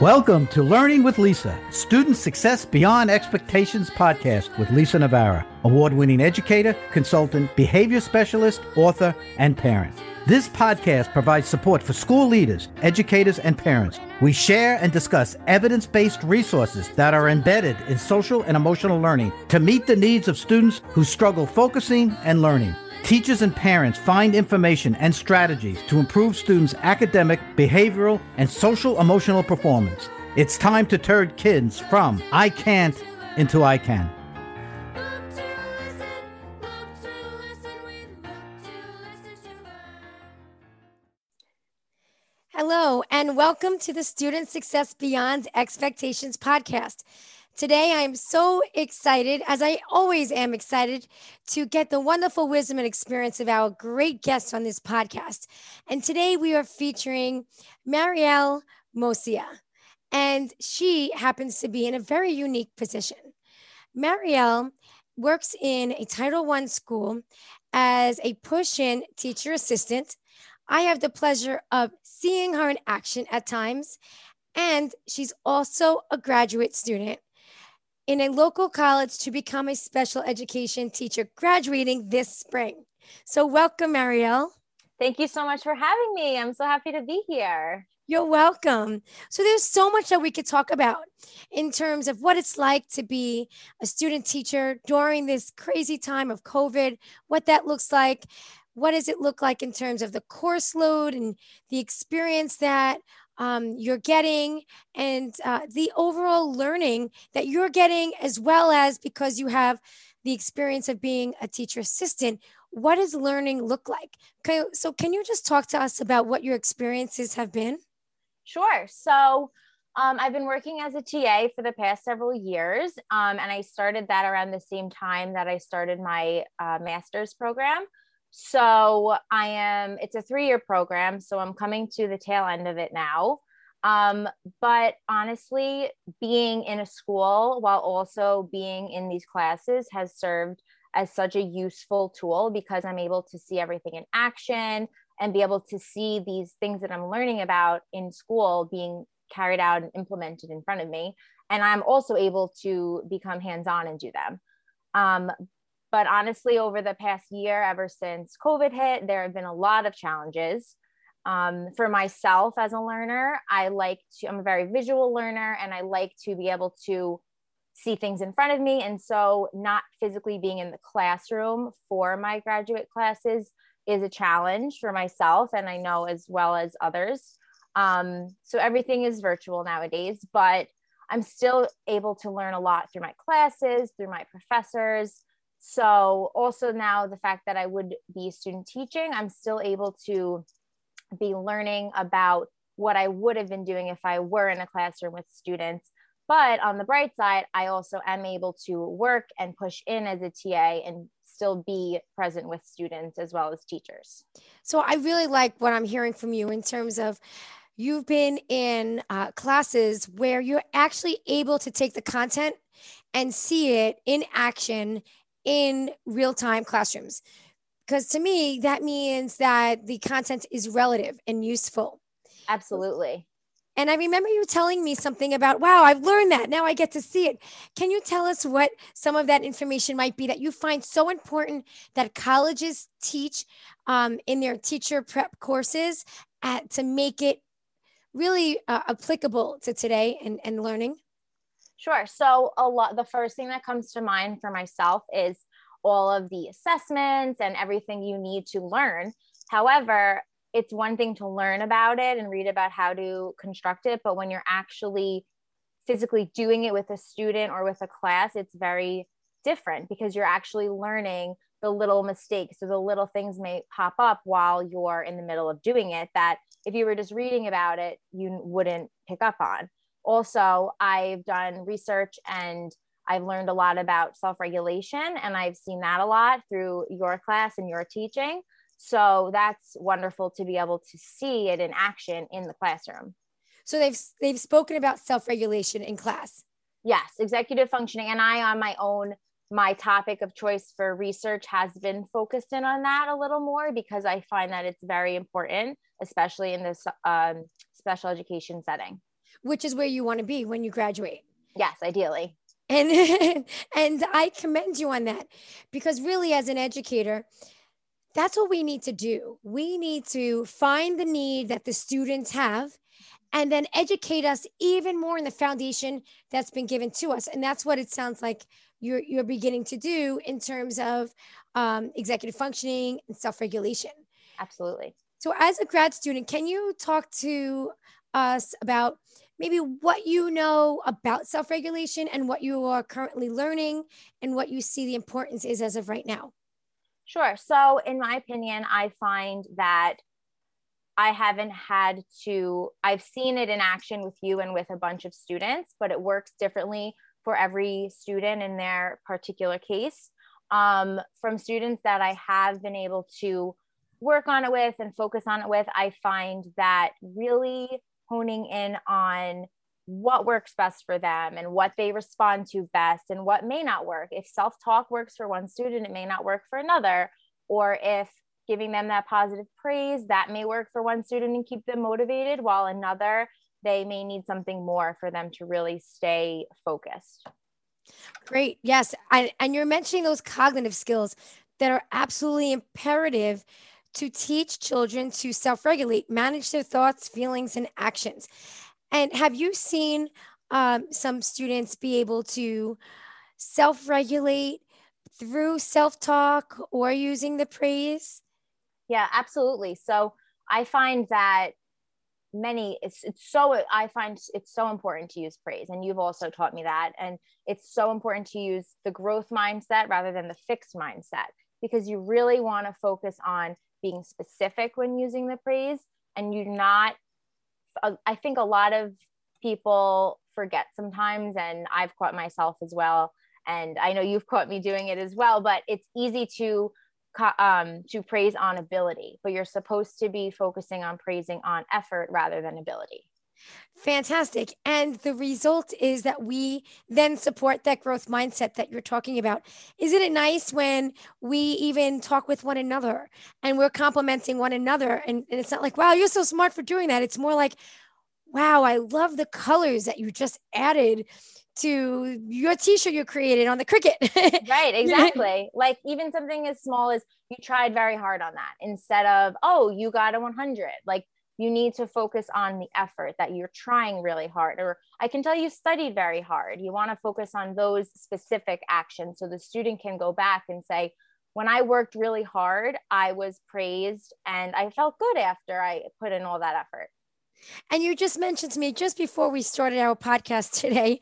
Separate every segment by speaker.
Speaker 1: Welcome to Learning with Lisa, Student Success Beyond Expectations podcast with Lisa Navarra, award winning educator, consultant, behavior specialist, author, and parent. This podcast provides support for school leaders, educators, and parents. We share and discuss evidence based resources that are embedded in social and emotional learning to meet the needs of students who struggle focusing and learning. Teachers and parents find information and strategies to improve students' academic, behavioral, and social emotional performance. It's time to turn kids from I can't into I can.
Speaker 2: Hello, and welcome to the Student Success Beyond Expectations podcast. Today, I am so excited, as I always am excited, to get the wonderful wisdom and experience of our great guests on this podcast. And today, we are featuring Marielle Moccia, and she happens to be in a very unique position. Marielle works in a Title I school as a push in teacher assistant. I have the pleasure of seeing her in action at times, and she's also a graduate student in a local college to become a special education teacher, graduating this spring. So, welcome, Marielle.
Speaker 3: Thank you so much for having me. I'm so happy to be here.
Speaker 2: You're welcome. So, there's so much that we could talk about in terms of what it's like to be a student teacher during this crazy time of COVID, what that looks like. What does it look like in terms of the course load and the experience that um, you're getting and uh, the overall learning that you're getting, as well as because you have the experience of being a teacher assistant. What does learning look like? Okay, so, can you just talk to us about what your experiences have been?
Speaker 3: Sure. So, um, I've been working as a TA for the past several years, um, and I started that around the same time that I started my uh, master's program. So I am, it's a three year program. So I'm coming to the tail end of it now. Um, but honestly, being in a school while also being in these classes has served as such a useful tool because I'm able to see everything in action and be able to see these things that I'm learning about in school being carried out and implemented in front of me. And I'm also able to become hands on and do them. Um, but honestly, over the past year, ever since COVID hit, there have been a lot of challenges. Um, for myself as a learner, I like to, I'm a very visual learner and I like to be able to see things in front of me. And so, not physically being in the classroom for my graduate classes is a challenge for myself and I know as well as others. Um, so, everything is virtual nowadays, but I'm still able to learn a lot through my classes, through my professors. So, also now the fact that I would be student teaching, I'm still able to be learning about what I would have been doing if I were in a classroom with students. But on the bright side, I also am able to work and push in as a TA and still be present with students as well as teachers.
Speaker 2: So, I really like what I'm hearing from you in terms of you've been in uh, classes where you're actually able to take the content and see it in action in real time classrooms. Because to me, that means that the content is relative and useful.
Speaker 3: Absolutely.
Speaker 2: And I remember you telling me something about, wow, I've learned that. Now I get to see it. Can you tell us what some of that information might be that you find so important that colleges teach um, in their teacher prep courses at, to make it really uh, applicable to today and, and learning?
Speaker 3: Sure. So a lot the first thing that comes to mind for myself is all of the assessments and everything you need to learn. However, it's one thing to learn about it and read about how to construct it, but when you're actually physically doing it with a student or with a class, it's very different because you're actually learning the little mistakes or the little things may pop up while you're in the middle of doing it that if you were just reading about it, you wouldn't pick up on also i've done research and i've learned a lot about self-regulation and i've seen that a lot through your class and your teaching. So that's wonderful to be able to see it in action in the classroom.
Speaker 2: So they've they've spoken about self-regulation in class.
Speaker 3: Yes executive functioning and i on my own my topic of choice for research has been focused in on that a little more because i find that it's very important especially in this um, special education setting
Speaker 2: which is where you want to be when you graduate.
Speaker 3: Yes, ideally.
Speaker 2: And and I commend you on that because really as an educator, that's what we need to do. We need to find the need that the students have and then educate us even more in the foundation that's been given to us. And that's what it sounds like you're you're beginning to do in terms of um, executive functioning and self-regulation.
Speaker 3: Absolutely.
Speaker 2: So, as a grad student, can you talk to us about maybe what you know about self regulation and what you are currently learning and what you see the importance is as of right now?
Speaker 3: Sure. So, in my opinion, I find that I haven't had to, I've seen it in action with you and with a bunch of students, but it works differently for every student in their particular case. Um, from students that I have been able to work on it with and focus on it with, I find that really honing in on what works best for them and what they respond to best and what may not work. If self talk works for one student, it may not work for another. Or if giving them that positive praise, that may work for one student and keep them motivated, while another, they may need something more for them to really stay focused.
Speaker 2: Great. Yes. I, and you're mentioning those cognitive skills that are absolutely imperative to teach children to self regulate, manage their thoughts, feelings, and actions. And have you seen um, some students be able to self regulate through self talk or using the praise?
Speaker 3: Yeah, absolutely. So I find that many it's it's so i find it's so important to use praise and you've also taught me that and it's so important to use the growth mindset rather than the fixed mindset because you really want to focus on being specific when using the praise and you're not uh, i think a lot of people forget sometimes and i've caught myself as well. And i know you've caught me doing it as well but it's easy to um, to praise on ability but you're supposed to be focusing on praising on effort rather than ability
Speaker 2: Fantastic. And the result is that we then support that growth mindset that you're talking about. Isn't it nice when we even talk with one another and we're complimenting one another? And, and it's not like, wow, you're so smart for doing that. It's more like, wow, I love the colors that you just added to your t-shirt you created on the Cricut
Speaker 3: right, exactly. like even something as small as you tried very hard on that instead of, oh, you got a 100. Like you need to focus on the effort that you're trying really hard or i can tell you studied very hard you want to focus on those specific actions so the student can go back and say when i worked really hard i was praised and i felt good after i put in all that effort
Speaker 2: and you just mentioned to me just before we started our podcast today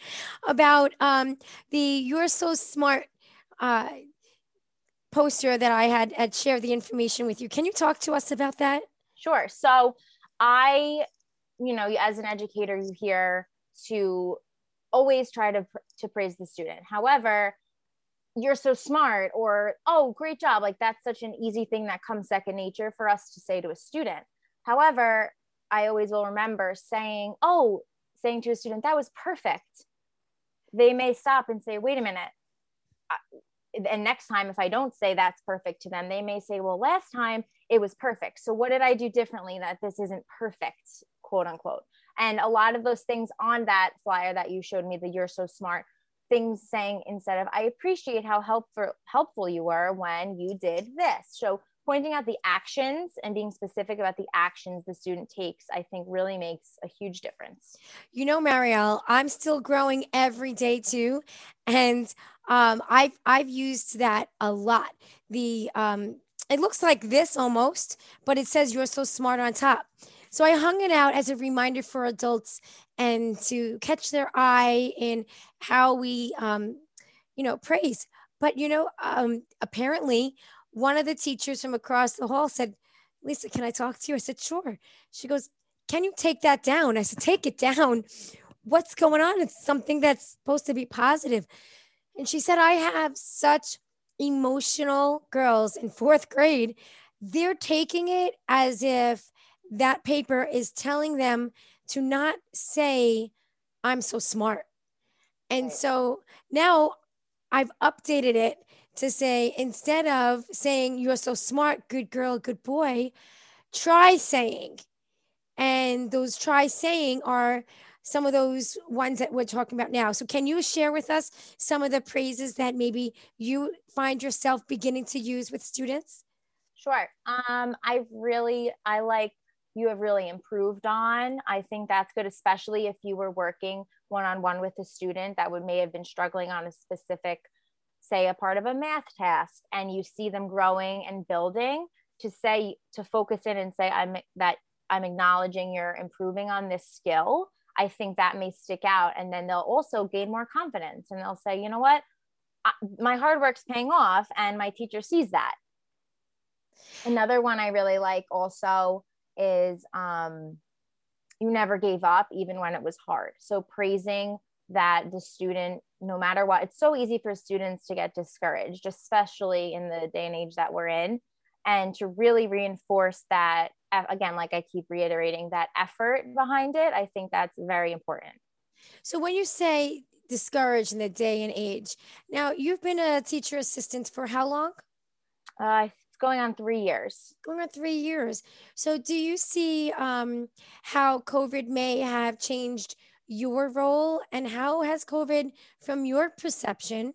Speaker 2: about um, the "You're So Smart" uh, poster that I had, had shared the information with you. Can you talk to us about that?
Speaker 3: Sure. So I, you know, as an educator, you hear to always try to to praise the student. However, you're so smart or oh, great job. Like that's such an easy thing that comes second nature for us to say to a student. However, I always will remember saying, "Oh, saying to a student that was perfect." They may stop and say, "Wait a minute." and next time if i don't say that's perfect to them they may say well last time it was perfect. So what did i do differently that this isn't perfect quote unquote? And a lot of those things on that flyer that you showed me the you're so smart things saying instead of i appreciate how helpful helpful you were when you did this. So pointing out the actions and being specific about the actions the student takes i think really makes a huge difference.
Speaker 2: You know marielle i'm still growing every day too. And um, I've I've used that a lot. The um, it looks like this almost, but it says you're so smart on top. So I hung it out as a reminder for adults and to catch their eye in how we, um, you know, praise. But you know, um, apparently, one of the teachers from across the hall said, "Lisa, can I talk to you?" I said, "Sure." She goes, "Can you take that down?" I said, "Take it down." What's going on? It's something that's supposed to be positive. And she said, I have such emotional girls in fourth grade. They're taking it as if that paper is telling them to not say, I'm so smart. And so now I've updated it to say, instead of saying, You're so smart, good girl, good boy, try saying. And those try saying are some of those ones that we're talking about now. So, can you share with us some of the praises that maybe you find yourself beginning to use with students?
Speaker 3: Sure. Um, I've really, I like you have really improved on. I think that's good, especially if you were working one on one with a student that would may have been struggling on a specific, say, a part of a math task, and you see them growing and building. To say to focus in and say I'm that I'm acknowledging you're improving on this skill. I think that may stick out, and then they'll also gain more confidence, and they'll say, you know what, my hard work's paying off, and my teacher sees that. Another one I really like also is um, you never gave up even when it was hard. So praising that the student, no matter what, it's so easy for students to get discouraged, especially in the day and age that we're in. And to really reinforce that, again, like I keep reiterating, that effort behind it, I think that's very important.
Speaker 2: So when you say discouraged in the day and age, now you've been a teacher assistant for how long?
Speaker 3: Uh, going on three years.
Speaker 2: Going on three years. So, do you see um, how COVID may have changed your role, and how has COVID, from your perception,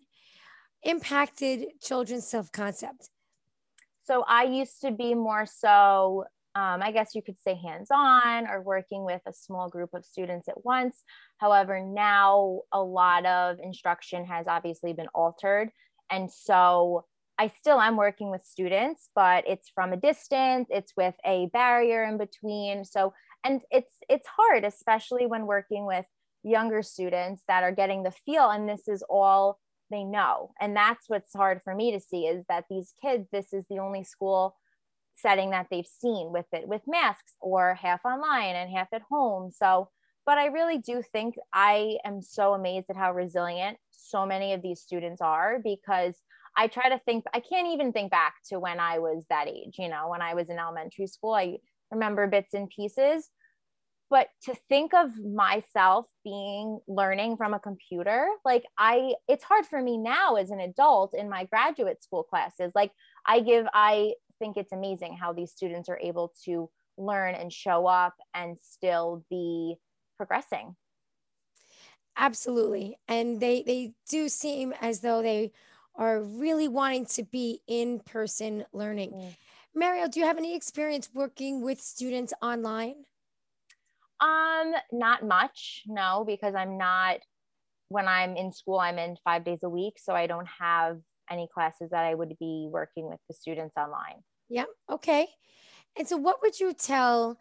Speaker 2: impacted children's self concept?
Speaker 3: So, I used to be more so, um, I guess you could say hands on or working with a small group of students at once. However, now a lot of instruction has obviously been altered. And so, I still am working with students, but it's from a distance, it's with a barrier in between. So, and it's it's hard, especially when working with younger students that are getting the feel and this is all they know. And that's what's hard for me to see is that these kids, this is the only school setting that they've seen with it with masks or half online and half at home. So, but I really do think I am so amazed at how resilient so many of these students are because I try to think, I can't even think back to when I was that age, you know, when I was in elementary school. I remember bits and pieces. But to think of myself being learning from a computer, like I, it's hard for me now as an adult in my graduate school classes. Like I give, I think it's amazing how these students are able to learn and show up and still be progressing
Speaker 2: absolutely and they they do seem as though they are really wanting to be in person learning. Mm. Marielle, do you have any experience working with students online?
Speaker 3: Um, not much, no, because I'm not when I'm in school, I'm in five days a week. So I don't have any classes that I would be working with the students online.
Speaker 2: Yeah. Okay. And so what would you tell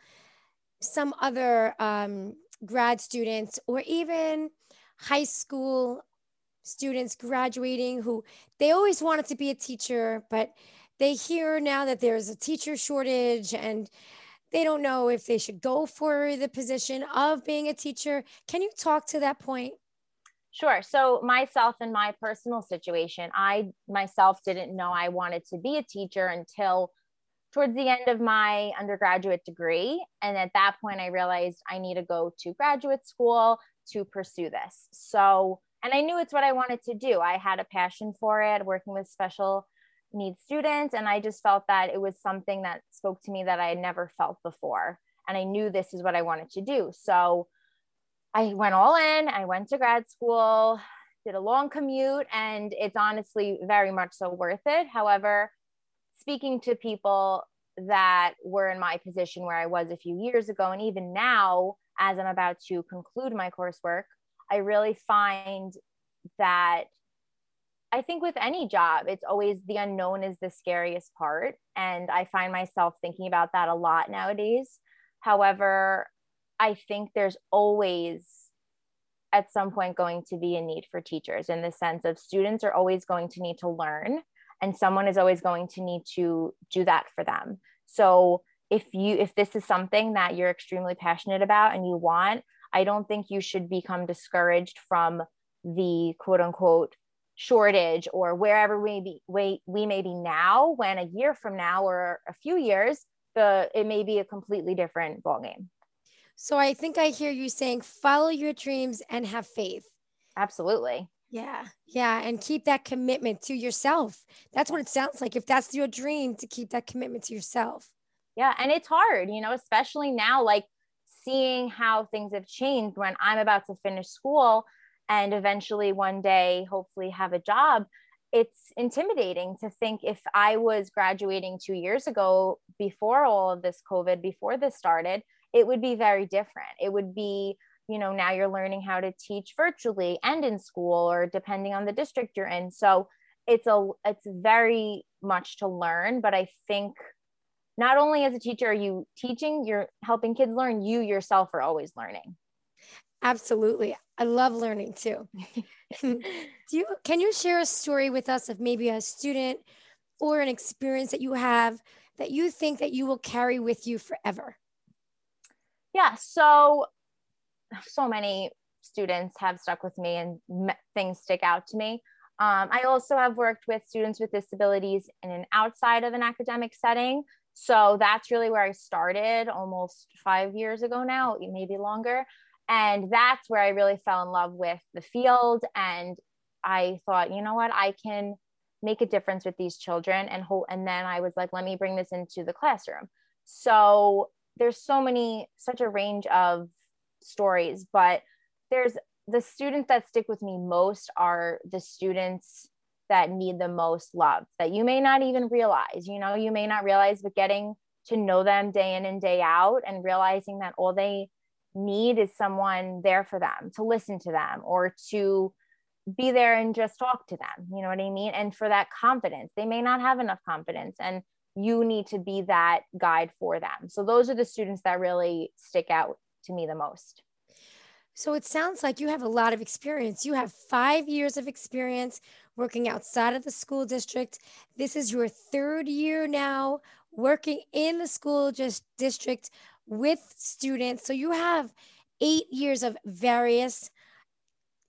Speaker 2: some other um, grad students or even high school students graduating who they always wanted to be a teacher, but they hear now that there's a teacher shortage and they don't know if they should go for the position of being a teacher. Can you talk to that point?
Speaker 3: Sure. So, myself in my personal situation, I myself didn't know I wanted to be a teacher until towards the end of my undergraduate degree. And at that point, I realized I need to go to graduate school to pursue this. So, and I knew it's what I wanted to do. I had a passion for it, working with special needs students. And I just felt that it was something that spoke to me that I had never felt before. And I knew this is what I wanted to do. So I went all in, I went to grad school, did a long commute, and it's honestly very much so worth it. However, speaking to people that were in my position where I was a few years ago, and even now, as I'm about to conclude my coursework, I really find that I think with any job, it's always the unknown is the scariest part. And I find myself thinking about that a lot nowadays. However, I think there's always at some point going to be a need for teachers in the sense of students are always going to need to learn and someone is always going to need to do that for them. So if you if this is something that you're extremely passionate about and you want, I don't think you should become discouraged from the quote unquote shortage or wherever we be we, we may be now when a year from now or a few years the it may be a completely different ballgame.
Speaker 2: So I think I hear you saying follow your dreams and have faith.
Speaker 3: Absolutely.
Speaker 2: Yeah. Yeah. And keep that commitment to yourself. That's what it sounds like. If that's your dream, to keep that commitment to yourself.
Speaker 3: Yeah. And it's hard, you know, especially now, like seeing how things have changed when I'm about to finish school and eventually one day hopefully have a job it's intimidating to think if I was graduating two years ago before all of this COVID, before this started, it would be very different. It would be, you know, now you're learning how to teach virtually and in school or depending on the district you're in. So it's a it's very much to learn, but I think not only as a teacher are you teaching, you're helping kids learn, you yourself are always learning.
Speaker 2: Absolutely. I love learning too. Do you can you share a story with us of maybe a student or an experience that you have that you think that you will carry with you forever?
Speaker 3: Yeah, so so many students have stuck with me and things stick out to me. Um, I also have worked with students with disabilities in an outside of an academic setting. So that's really where I started almost five years ago now, maybe longer and that's where i really fell in love with the field. And i thought you know what? I can make a difference with these children. And hold and then i was like let me bring this into the classroom. So there's so many such a range of stories but there's the students that stick with me most are the students that need the most love that you may not even realize. You know you may not realize but getting to know them day in and day out and realizing that all they need is someone there for them to listen to them or to be there and just talk to them you know what i mean? And for that confidence they may not have enough confidence and you need to be that guide for them. So those are the students that really stick out to me the most.
Speaker 2: So it sounds like you have a lot of experience. You have 5 years of experience working outside of the school district. This is your third year now working in the school just district with students. So you have eight years of various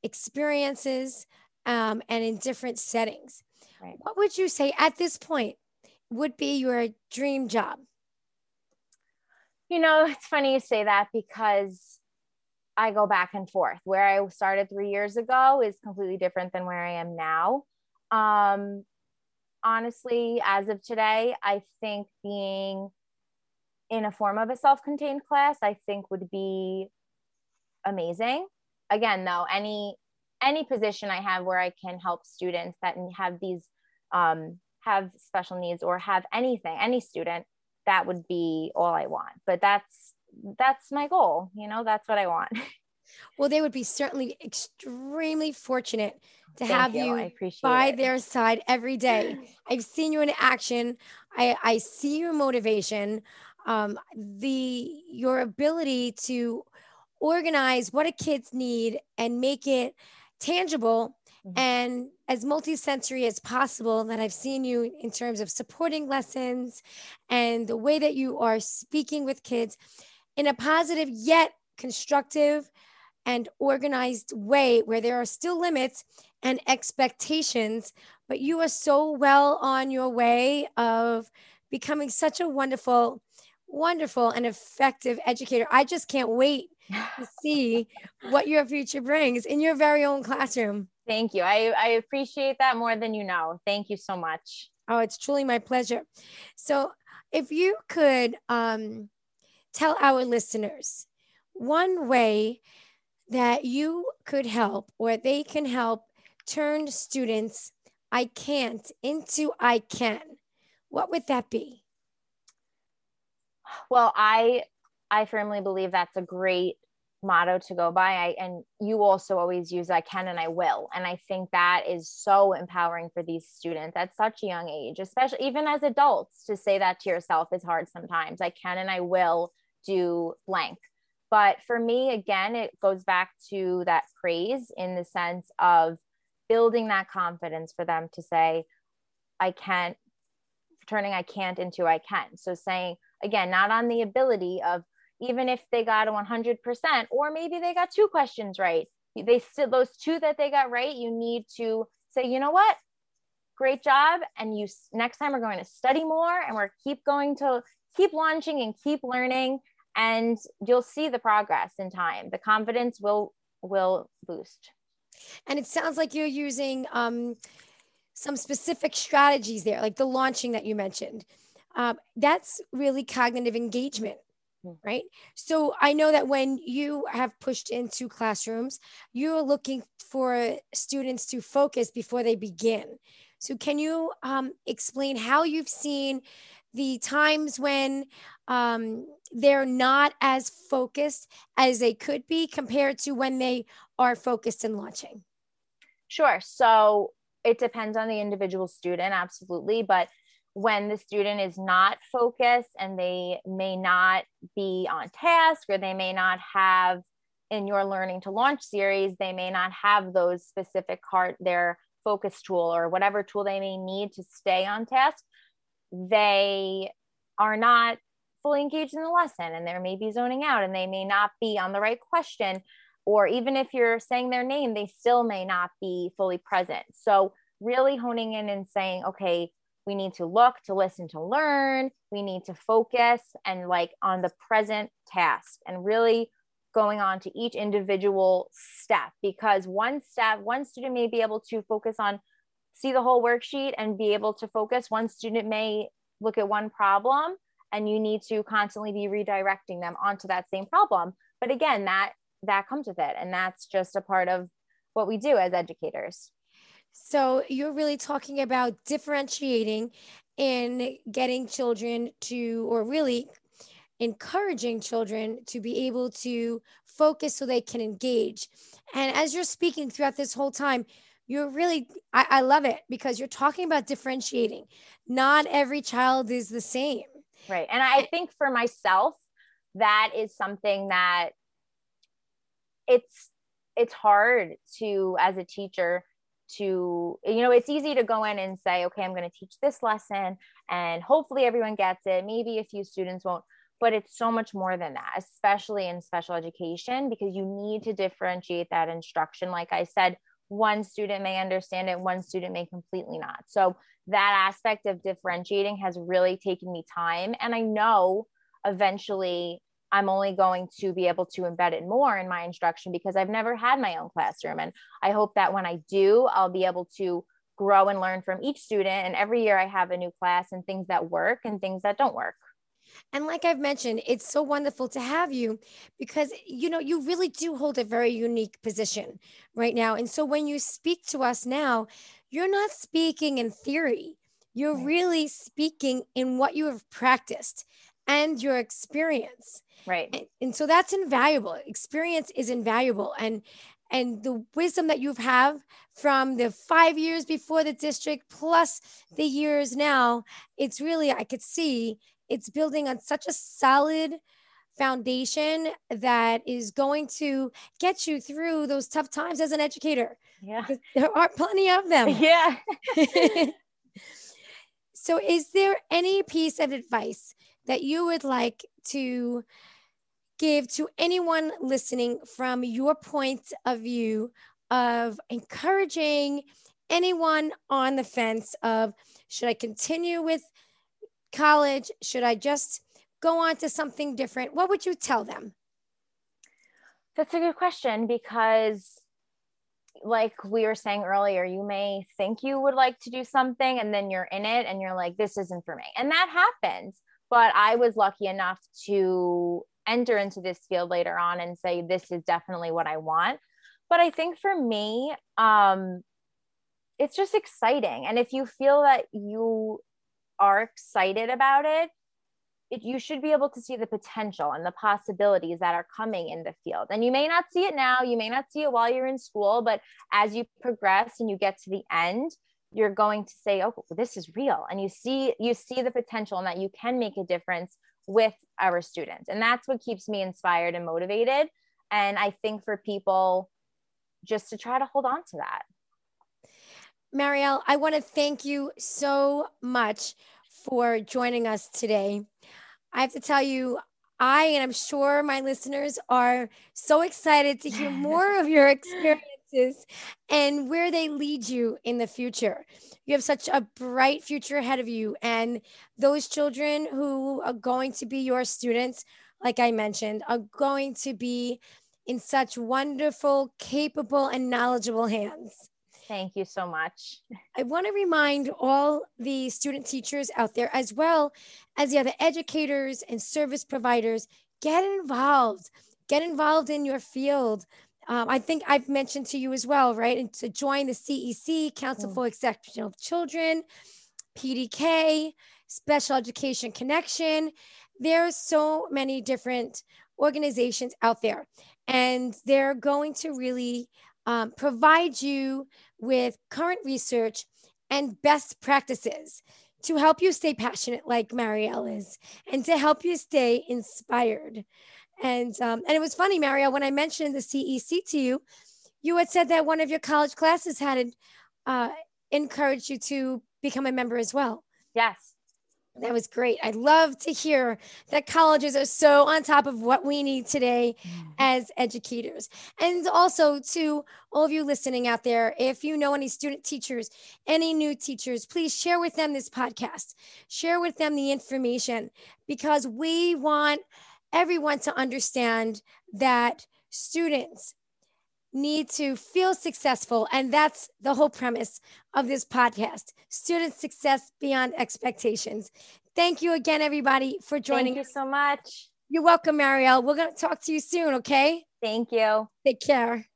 Speaker 2: experiences um, and in different settings. Right. What would you say at this point would be your dream job?
Speaker 3: You know, it's funny you say that because I go back and forth. Where I started three years ago is completely different than where I am now. Um, honestly, as of today, I think being in a form of a self-contained class i think would be amazing. Again though any any position i have where i can help students that have these um, have special needs or have anything any student that would be all i want. But that's that's my goal you know that's what i want.
Speaker 2: Well they would be certainly extremely fortunate to Thank have you, you by it. their side every day. I've seen you in action. I i see your motivation um, the your ability to organize what a kids need and make it tangible mm-hmm. and as multisensory as possible that I've seen you in terms of supporting lessons and the way that you are speaking with kids in a positive yet constructive and organized way where there are still limits and expectations, but you are so well on your way of becoming such a wonderful wonderful and effective educator. I just can't wait to see what your future brings in your very own classroom.
Speaker 3: Thank you. I, I appreciate that more than you know. Thank you so much.
Speaker 2: Oh, it's truly my pleasure. So, if you could um, tell our listeners one way that you could help or they can help turn students I can't into I can, what would that be?
Speaker 3: Well, I I firmly believe that's a great motto to go by. I and you also always use I can and I will. And I think that is so empowering for these students at such a young age, especially even as adults, to say that to yourself is hard sometimes. I can and I will do blank. But for me, again, it goes back to that praise in the sense of building that confidence for them to say, I can't, turning I can't into I can. So saying, again not on the ability of even if they got a 100% or maybe they got two questions right. They still those two that they got right you need to say you know what? Great job. And you next time we're going to study more and we're keep going to keep launching and keep learning and you'll see the progress in time. The confidence will will boost.
Speaker 2: And it sounds like you're using um, some specific strategies there like the launching that you mentioned um, that's really cognitive engagement. Hmm. Right. So I know that when you have pushed into classrooms, you're looking for students to focus before they begin. So, can you um, explain how you've seen the times when um, they're not as focused as they could be compared to when they are focused in launching?
Speaker 3: Sure. So, it depends on the individual student, absolutely. But when the student is not focused and they may not be on task or they may not have in your learning to launch series they may not have those specific card their focus tool or whatever tool they may need to stay on task they are not fully engaged in the lesson and they may be zoning out and they may not be on the right question. Or even if you're saying their name they still may not be fully present. So really honing in and saying okay we need to look to listen to learn. We need to focus and like on the present task and really going on to each individual step because one step one student may be able to focus on see the whole worksheet and be able to focus. One student may look at one problem and you need to constantly be redirecting them onto that same problem. But again that that comes with it and that's just a part of what we do as educators
Speaker 2: so you're really talking about differentiating in getting children to, or really encouraging children to be able to focus so they can engage. And as you're speaking throughout this whole time, you're really, I, I love it because you're talking about differentiating. Not every child is the same.
Speaker 3: Right. And I think for myself, that is something that it's it's hard to as a teacher to you know it's easy to go in and say okay i'm going to teach this lesson and hopefully everyone gets it. Maybe a few students won't but it's so much more than that especially in special education because you need to differentiate that instruction. Like i said one student may understand it one student may completely not. So that aspect of differentiating has really taken me time and i know eventually I'm only going to be able to embed it more in my instruction because I've never had my own classroom. And I hope that when I do, I'll be able to grow and learn from each student. And every year I have a new class and things that work and things that don't work.
Speaker 2: And like I've mentioned, it's so wonderful to have you because, you know, you really do hold a very unique position right now. And so when you speak to us now, you're not speaking in theory, you're right. really speaking in what you have practiced and your experience.
Speaker 3: Right.
Speaker 2: And, and so that's invaluable. Experience is invaluable. And and the wisdom that you have from the five years before the district plus the years now, it's really, I could see it's building on such a solid foundation that is going to get you through those tough times as an educator.
Speaker 3: Yeah.
Speaker 2: There are plenty of them.
Speaker 3: Yeah.
Speaker 2: so, is there any piece of advice that you would like to give to anyone listening from your point of view of encouraging anyone on the fence of should I continue with college? Should I just go on to something different? What would you tell them?
Speaker 3: That's a good question because like we were saying earlier, you may think you would like to do something and then you're in it and you're like, this isn't for me. And that happens. But I was lucky enough to enter into this field later on and say, this is definitely what I want. But I think for me, um, it's just exciting. And if you feel that you are excited about it, it, you should be able to see the potential and the possibilities that are coming in the field. And you may not see it now, you may not see it while you're in school, but as you progress and you get to the end, you're going to say oh this is real and you see you see the potential and that you can make a difference with our students and that's what keeps me inspired and motivated and i think for people just to try to hold on to that.
Speaker 2: Marielle i want to thank you so much for joining us today. I have to tell you I and I'm sure my listeners are so excited to hear more of your experience and where they lead you in the future. You have such a bright future ahead of you. And those children who are going to be your students, like I mentioned, are going to be in such wonderful, capable, and knowledgeable hands.
Speaker 3: Thank you so much.
Speaker 2: I want to remind all the student teachers out there, as well as the other educators and service providers, get involved. Get involved in your field. Um, I think I've mentioned to you as well, right? And to join the CEC, Council mm. for Exceptional Children, PDK, Special Education Connection. There's so many different organizations out there, and they're going to really um, provide you with current research and best practices to help you stay passionate like Marielle is and to help you stay inspired. And um, and it was funny, Marielle, when I mentioned the CEC to you, you had said that one of your college classes had uh, encouraged you to become a member as well.
Speaker 3: Yes.
Speaker 2: That was great. I love to hear that colleges are so on top of what we need today mm-hmm. as educators. And also to all of you listening out there, if you know any student teachers, any new teachers, please share with them this podcast. Share with them the information because we want everyone to understand that students need to feel successful. And that's the whole premise of this podcast student success beyond expectations. Thank you again, everybody, for joining.
Speaker 3: Thank you so much.
Speaker 2: You're welcome, Marielle. We're going to talk to you soon, okay?
Speaker 3: Thank you.
Speaker 2: Take care.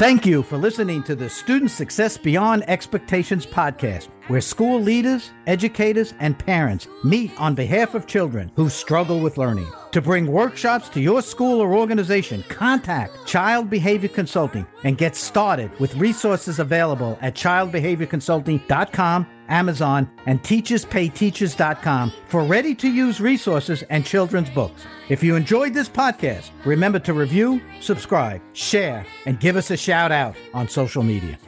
Speaker 1: Thank you for listening to the Student Success Beyond Expectations podcast, where school leaders, educators, and parents meet on behalf of children who struggle with learning. To bring workshops to your school or organization, contact Child Behavior Consulting and get started with resources available at childbehaviorconsulting.com Amazon, and teacherspayteachers.com for ready to use resources and children's books. If you enjoyed this podcast, remember to review, subscribe, share, and give us a shout out on social media.